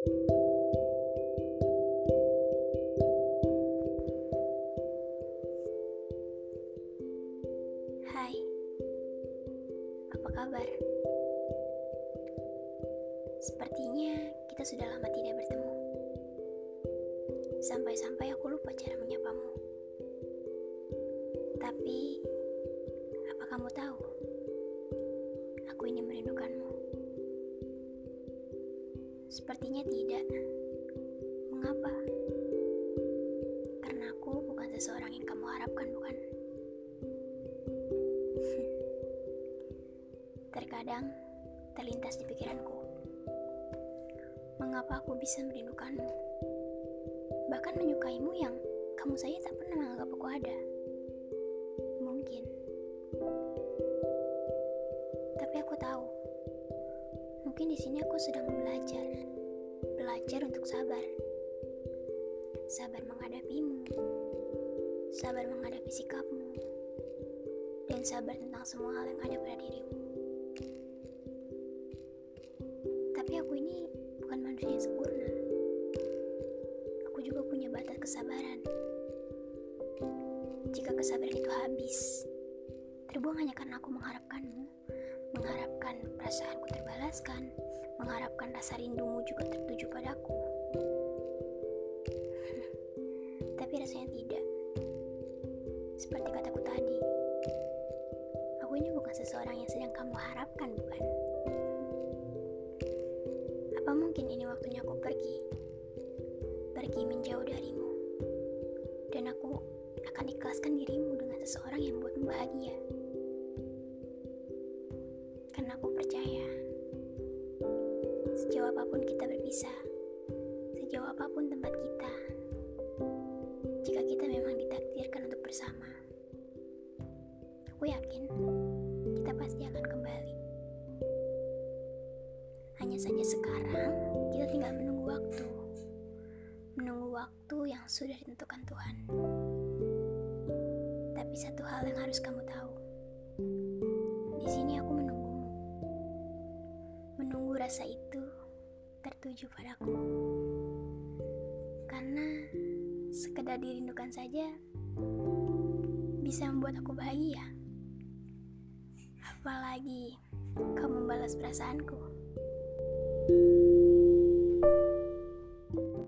Hai, apa kabar? Sepertinya kita sudah lama tidak bertemu. Sampai-sampai aku lupa cara menyapamu. Tapi, apa kamu tahu? Aku ini merindukanmu. Sepertinya tidak. Mengapa? Karena aku bukan seseorang yang kamu harapkan, bukan? Terkadang terlintas di pikiranku, mengapa aku bisa merindukanmu? Bahkan menyukaimu yang kamu saja tak pernah menganggap aku ada. Mungkin. Tapi aku tahu, mungkin di sini aku sedang belajar. Belajar untuk sabar. Sabar menghadapimu. Sabar menghadapi sikapmu. Dan sabar tentang semua hal yang ada pada dirimu. Tapi aku ini bukan manusia yang sempurna. Aku juga punya batas kesabaran. Jika kesabaran itu habis, terbuang hanya karena aku mengharapkanmu, mengharapkan perasaanku terbalaskan, mengharapkan rasa rindumu juga tertuju padaku. Tapi rasanya tidak. Seperti kataku tadi, aku ini bukan seseorang yang sedang kamu harapkan, bukan? Apa mungkin ini waktunya aku pergi? Pergi menjauh darimu. Dan aku akan ikhlaskan dirimu dengan seseorang yang membuatmu bahagia. Aku percaya, sejauh apa pun kita berpisah, sejauh apa pun tempat kita, jika kita memang ditakdirkan untuk bersama, aku yakin kita pasti akan kembali. Hanya saja sekarang kita tinggal menunggu waktu. Menunggu waktu yang sudah ditentukan Tuhan. Tapi satu hal yang harus kamu tahu. Rasa itu tertuju padaku. Karena sekedar dirindukan saja bisa membuat aku bahagia. Apalagi kau membalas perasaanku.